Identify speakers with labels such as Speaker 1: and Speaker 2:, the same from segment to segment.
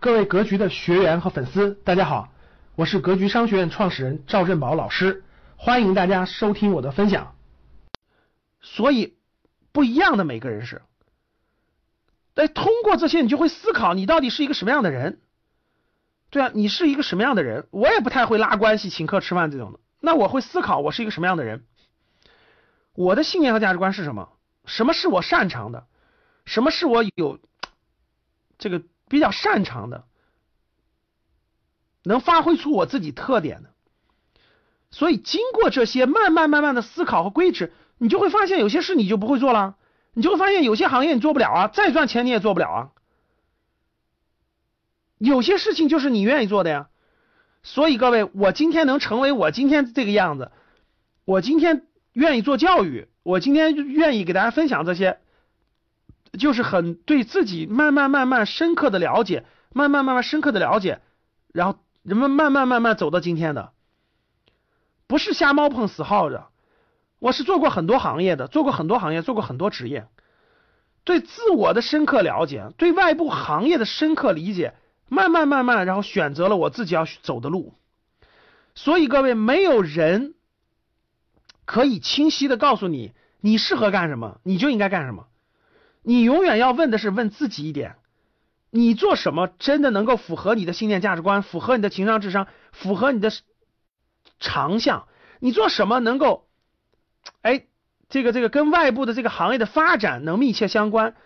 Speaker 1: 各位格局的学员和粉丝，大家好，我是格局商学院创始人赵振宝老师，欢迎大家收听我的分享。
Speaker 2: 所以，不一样的每个人是，哎，通过这些，你就会思考你到底是一个什么样的人。对啊，你是一个什么样的人？我也不太会拉关系、请客吃饭这种的，那我会思考我是一个什么样的人。我的信念和价值观是什么？什么是我擅长的？什么是我有这个比较擅长的，能发挥出我自己特点的？所以经过这些慢慢慢慢的思考和规制，你就会发现有些事你就不会做了，你就会发现有些行业你做不了啊，再赚钱你也做不了啊。有些事情就是你愿意做的呀。所以各位，我今天能成为我今天这个样子，我今天愿意做教育。我今天愿意给大家分享这些，就是很对自己慢慢慢慢深刻的了解，慢慢慢慢深刻的了解，然后人们慢慢慢慢走到今天的，不是瞎猫碰死耗子。我是做过很多行业的，做过很多行业，做过很多职业，对自我的深刻了解，对外部行业的深刻理解，慢慢慢慢，然后选择了我自己要走的路。所以各位，没有人。可以清晰的告诉你，你适合干什么，你就应该干什么。你永远要问的是问自己一点：你做什么真的能够符合你的信念价值观，符合你的情商智商，符合你的长项？你做什么能够，哎，这个这个跟外部的这个行业的发展能密切相关？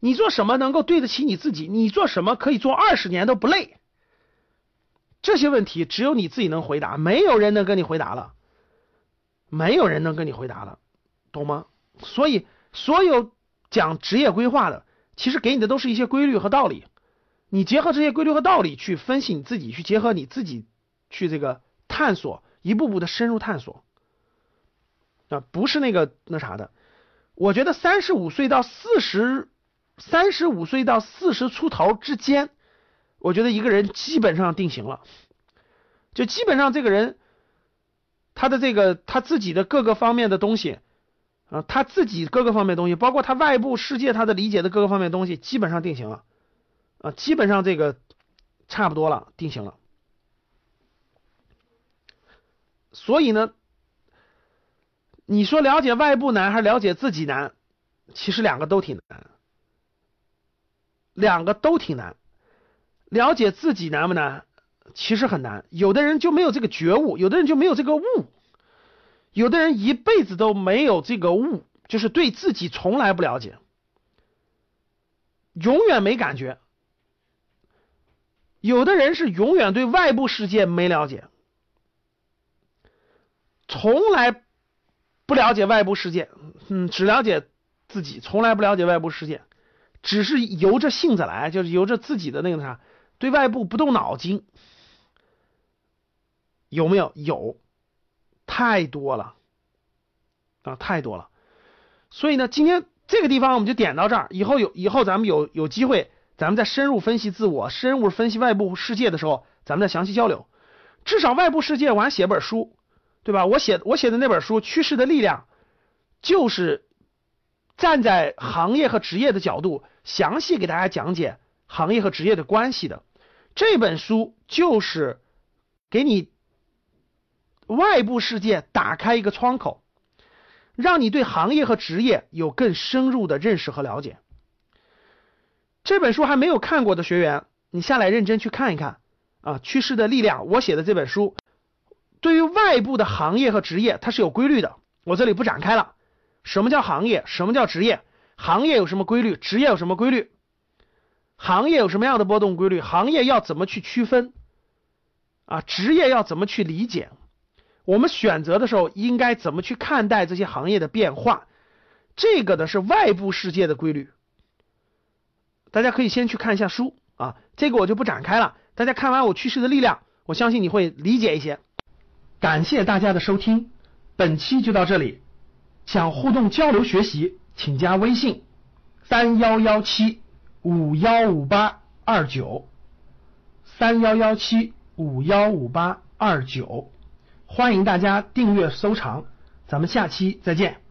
Speaker 2: 你做什么能够对得起你自己？你做什么可以做二十年都不累？这些问题只有你自己能回答，没有人能跟你回答了。没有人能跟你回答了，懂吗？所以，所有讲职业规划的，其实给你的都是一些规律和道理。你结合这些规律和道理去分析你自己，去结合你自己去这个探索，一步步的深入探索啊，不是那个那啥的。我觉得三十五岁到四十，三十五岁到四十出头之间，我觉得一个人基本上定型了，就基本上这个人。他的这个他自己的各个方面的东西啊，他自己各个方面东西，包括他外部世界他的理解的各个方面东西，基本上定型了啊，基本上这个差不多了，定型了。所以呢，你说了解外部难还是了解自己难？其实两个都挺难，两个都挺难。了解自己难不难？其实很难，有的人就没有这个觉悟，有的人就没有这个悟，有的人一辈子都没有这个悟，就是对自己从来不了解，永远没感觉。有的人是永远对外部世界没了解，从来不了解外部世界，嗯，只了解自己，从来不了解外部世界，只是由着性子来，就是由着自己的那个啥，对外部不动脑筋。有没有？有，太多了啊，太多了。所以呢，今天这个地方我们就点到这儿。以后有以后咱们有有机会，咱们再深入分析自我，深入分析外部世界的时候，咱们再详细交流。至少外部世界我还写本书，对吧？我写我写的那本书《趋势的力量》，就是站在行业和职业的角度，详细给大家讲解行业和职业的关系的。这本书就是给你。外部世界打开一个窗口，让你对行业和职业有更深入的认识和了解。这本书还没有看过的学员，你下来认真去看一看啊！趋势的力量，我写的这本书，对于外部的行业和职业，它是有规律的。我这里不展开了。什么叫行业？什么叫职业？行业有什么规律？职业有什么规律？行业有什么样的波动规律？行业要怎么去区分？啊，职业要怎么去理解？我们选择的时候应该怎么去看待这些行业的变化？这个呢是外部世界的规律，大家可以先去看一下书啊，这个我就不展开了。大家看完我趋势的力量，我相信你会理解一些。
Speaker 1: 感谢大家的收听，本期就到这里。想互动交流学习，请加微信三幺幺七五幺五八二九三幺幺七五幺五八二九。欢迎大家订阅收藏，咱们下期再见。